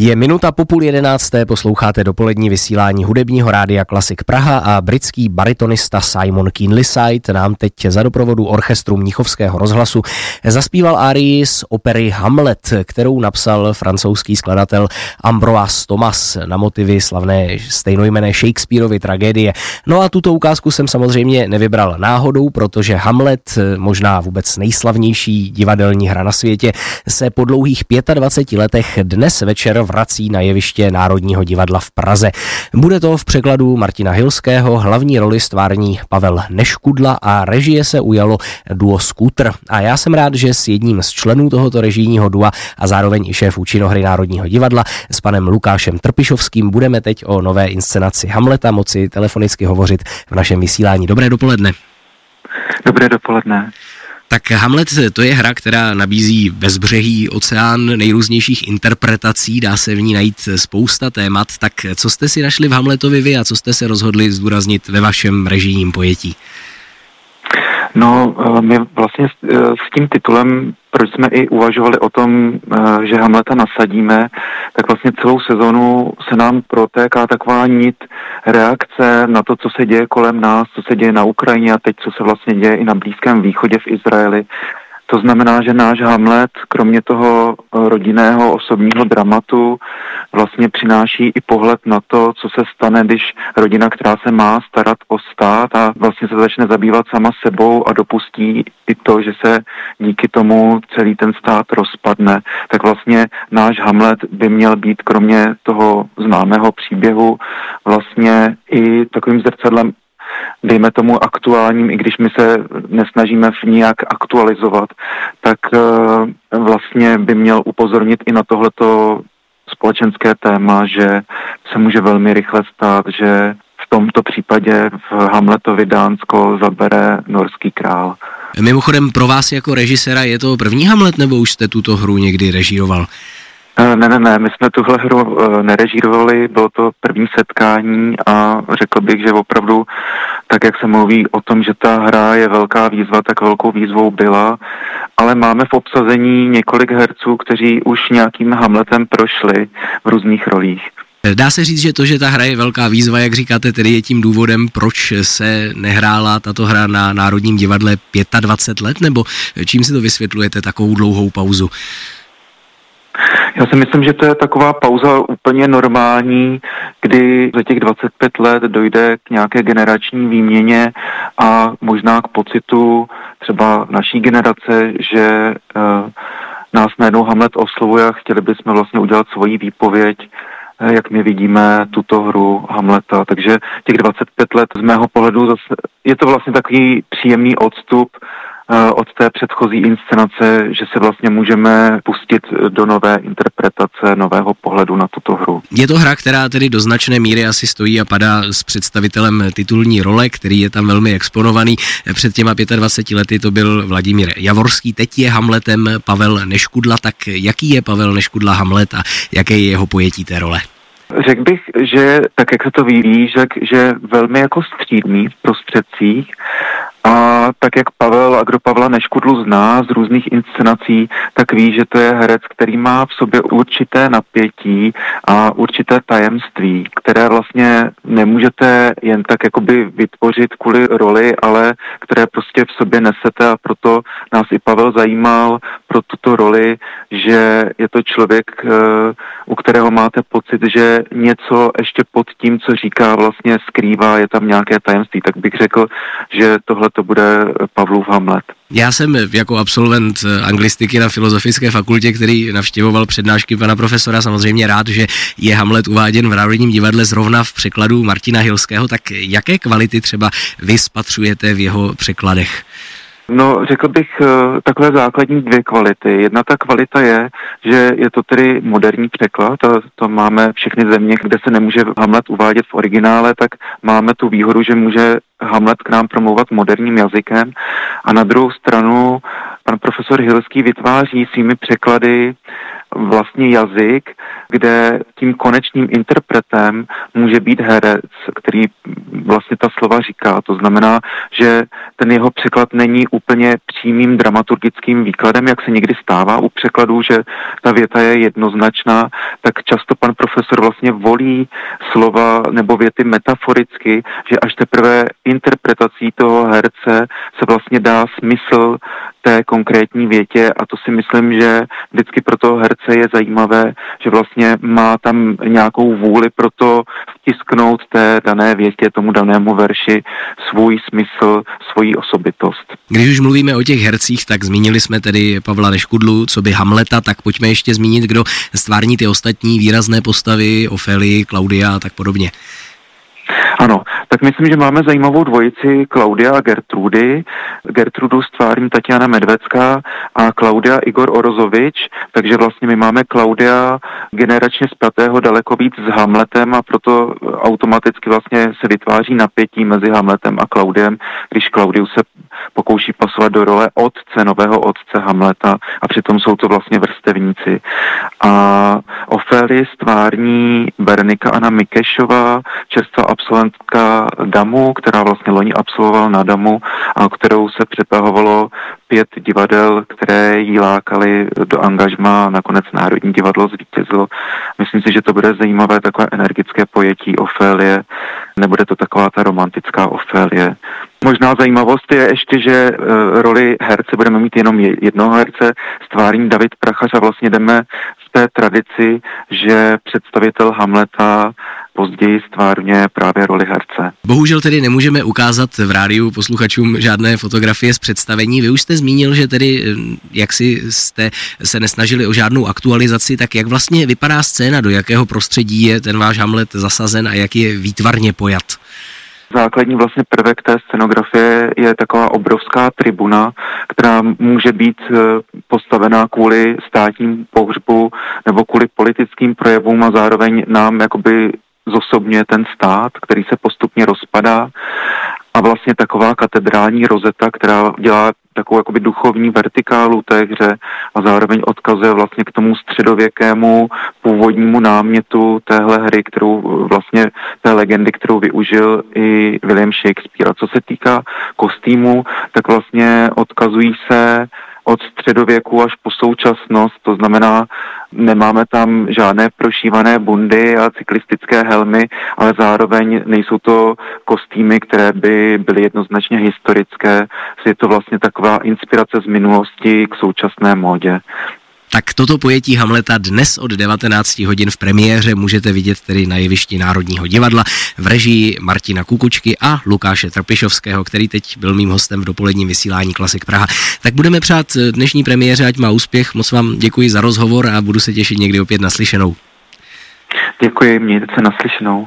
Je minuta po půl jedenácté, posloucháte dopolední vysílání hudebního rádia Klasik Praha a britský baritonista Simon Keenlyside nám teď za doprovodu orchestru Mnichovského rozhlasu zaspíval árii z opery Hamlet, kterou napsal francouzský skladatel Ambroise Thomas na motivy slavné stejnojmené Shakespeareovy tragédie. No a tuto ukázku jsem samozřejmě nevybral náhodou, protože Hamlet, možná vůbec nejslavnější divadelní hra na světě, se po dlouhých 25 letech dnes večer vrací na jeviště Národního divadla v Praze. Bude to v překladu Martina Hilského, hlavní roli stvární Pavel Neškudla a režie se ujalo duo Scooter. A já jsem rád, že s jedním z členů tohoto režijního dua a zároveň i šéf činohry Národního divadla s panem Lukášem Trpišovským budeme teď o nové inscenaci Hamleta moci telefonicky hovořit v našem vysílání. Dobré dopoledne. Dobré dopoledne. Tak Hamlet to je hra, která nabízí bezbřehý oceán nejrůznějších interpretací, dá se v ní najít spousta témat. Tak co jste si našli v Hamletovi vy a co jste se rozhodli zdůraznit ve vašem režijním pojetí? No, eh, my vlastně s, eh, s tím titulem, proč jsme i uvažovali o tom, eh, že Hamleta nasadíme, tak vlastně celou sezonu se nám protéká taková nit reakce na to, co se děje kolem nás, co se děje na Ukrajině a teď, co se vlastně děje i na Blízkém východě v Izraeli. To znamená, že náš Hamlet, kromě toho rodinného osobního dramatu, vlastně přináší i pohled na to, co se stane, když rodina, která se má starat o stát a vlastně se začne zabývat sama sebou a dopustí i to, že se díky tomu celý ten stát rozpadne, tak vlastně náš Hamlet by měl být kromě toho známého příběhu vlastně i takovým zrcadlem dejme tomu aktuálním, i když my se nesnažíme v nějak aktualizovat, tak uh, vlastně by měl upozornit i na tohleto společenské téma, že se může velmi rychle stát, že v tomto případě v Hamletovi Dánsko zabere norský král. Mimochodem pro vás jako režisera je to první Hamlet, nebo už jste tuto hru někdy režíroval? Eh, ne, ne, ne, my jsme tuhle hru eh, nerežírovali, bylo to první setkání a řekl bych, že opravdu, tak jak se mluví o tom, že ta hra je velká výzva, tak velkou výzvou byla, ale máme v obsazení několik herců, kteří už nějakým Hamletem prošli v různých rolích. Dá se říct, že to, že ta hra je velká výzva, jak říkáte, tedy je tím důvodem, proč se nehrála tato hra na Národním divadle 25 let, nebo čím si to vysvětlujete, takovou dlouhou pauzu? Já si myslím, že to je taková pauza úplně normální, kdy za těch 25 let dojde k nějaké generační výměně a možná k pocitu třeba naší generace, že uh, nás najednou Hamlet oslovuje a chtěli bychom vlastně udělat svoji výpověď eh, jak my vidíme tuto hru Hamleta. Takže těch 25 let z mého pohledu zase je to vlastně takový příjemný odstup od té předchozí inscenace, že se vlastně můžeme pustit do nové interpretace, nového pohledu na tuto hru. Je to hra, která tedy do značné míry asi stojí a padá s představitelem titulní role, který je tam velmi exponovaný. Před těma 25 lety to byl Vladimír Javorský, teď je Hamletem Pavel Neškudla. Tak jaký je Pavel Neškudla Hamlet a jaké je jeho pojetí té role? Řekl bych, že tak, jak se to vyvíjí, že, že velmi jako střídný v prostředcích a tak jak Pavel a kdo Pavla Neškudlu zná z různých inscenací, tak ví, že to je herec, který má v sobě určité napětí a určité tajemství, které vlastně nemůžete jen tak jakoby vytvořit kvůli roli, ale které prostě v sobě nesete a proto nás i Pavel zajímal pro tuto roli, že je to člověk, eh, u kterého máte pocit, že něco ještě pod tím, co říká, vlastně skrývá, je tam nějaké tajemství. Tak bych řekl, že tohle to bude Pavlův Hamlet. Já jsem jako absolvent anglistiky na Filozofické fakultě, který navštěvoval přednášky pana profesora, samozřejmě rád, že je Hamlet uváděn v Národním divadle zrovna v překladu Martina Hilského, tak jaké kvality třeba vy spatřujete v jeho překladech? No, řekl bych uh, takové základní dvě kvality. Jedna ta kvalita je, že je to tedy moderní překlad, a to máme všechny země, kde se nemůže Hamlet uvádět v originále, tak máme tu výhodu, že může Hamlet k nám promlouvat moderním jazykem. A na druhou stranu pan profesor Hilský vytváří svými překlady vlastně jazyk, kde tím konečným interpretem může být herec, který vlastně ta slova říká. To znamená, že ten jeho překlad není úplně přímým dramaturgickým výkladem, jak se někdy stává u překladů, že ta věta je jednoznačná, tak často pan profesor vlastně volí slova nebo věty metaforicky, že až teprve interpretací toho herce se vlastně dá smysl té konkrétní větě a to si myslím, že vždycky pro toho herce je zajímavé, že vlastně má tam nějakou vůli pro to vtisknout té dané větě, tomu danému verši svůj smysl, svoji osobitost. Když už mluvíme o těch hercích, tak zmínili jsme tedy Pavla Neškudlu, co by Hamleta, tak pojďme ještě zmínit, kdo stvární ty ostatní výrazné postavy, Ofely, Klaudia a tak podobně. Ano, tak myslím, že máme zajímavou dvojici Klaudia a Gertrudy. Gertrudu stvární Tatiana Medvecká a Klaudia Igor Orozovič, takže vlastně my máme Klaudia generačně spjatého daleko víc s Hamletem a proto automaticky vlastně se vytváří napětí mezi Hamletem a Klaudiem, když Klaudius se pokouší pasovat do role otce, nového otce Hamleta a přitom jsou to vlastně vrstevníci. A Ofélie stvární Bernika Anna Mikešová, čerstvá absolventka DAMu, která vlastně loni absolvovala na DAMu a kterou se přetahovalo pět divadel, které jí lákali do angažma nakonec Národní divadlo zvítězilo. Myslím si, že to bude zajímavé takové energické pojetí Ofélie, nebude to taková ta romantická Ofélie. Možná zajímavost je ještě, že uh, roli herce budeme mít jenom jednoho herce, stvární David Prachař a vlastně jdeme té tradici, že představitel Hamleta později stvárně právě roli herce. Bohužel tedy nemůžeme ukázat v rádiu posluchačům žádné fotografie z představení. Vy už jste zmínil, že tedy jak si jste se nesnažili o žádnou aktualizaci, tak jak vlastně vypadá scéna, do jakého prostředí je ten váš Hamlet zasazen a jak je výtvarně pojat? Základní vlastně prvek té scenografie je taková obrovská tribuna, která může být eh, postavená kvůli státním pohřbu nebo kvůli politickým projevům a zároveň nám jakoby zosobňuje ten stát, který se postupně rozpadá a vlastně taková katedrální rozeta, která dělá takovou jakoby duchovní vertikálu té hře a zároveň odkazuje vlastně k tomu středověkému původnímu námětu téhle hry, kterou vlastně té legendy, kterou využil i William Shakespeare. A co se týká kostýmu, tak vlastně odkazují se od středověku až po současnost, to znamená, nemáme tam žádné prošívané bundy a cyklistické helmy, ale zároveň nejsou to kostýmy, které by byly jednoznačně historické. Je to vlastně taková inspirace z minulosti k současné módě. Tak toto pojetí Hamleta dnes od 19 hodin v premiéře můžete vidět tedy na jevišti Národního divadla v režii Martina Kukučky a Lukáše Trpišovského, který teď byl mým hostem v dopoledním vysílání Klasik Praha. Tak budeme přát dnešní premiéře, ať má úspěch. Moc vám děkuji za rozhovor a budu se těšit někdy opět naslyšenou. Děkuji, mějte se naslyšenou.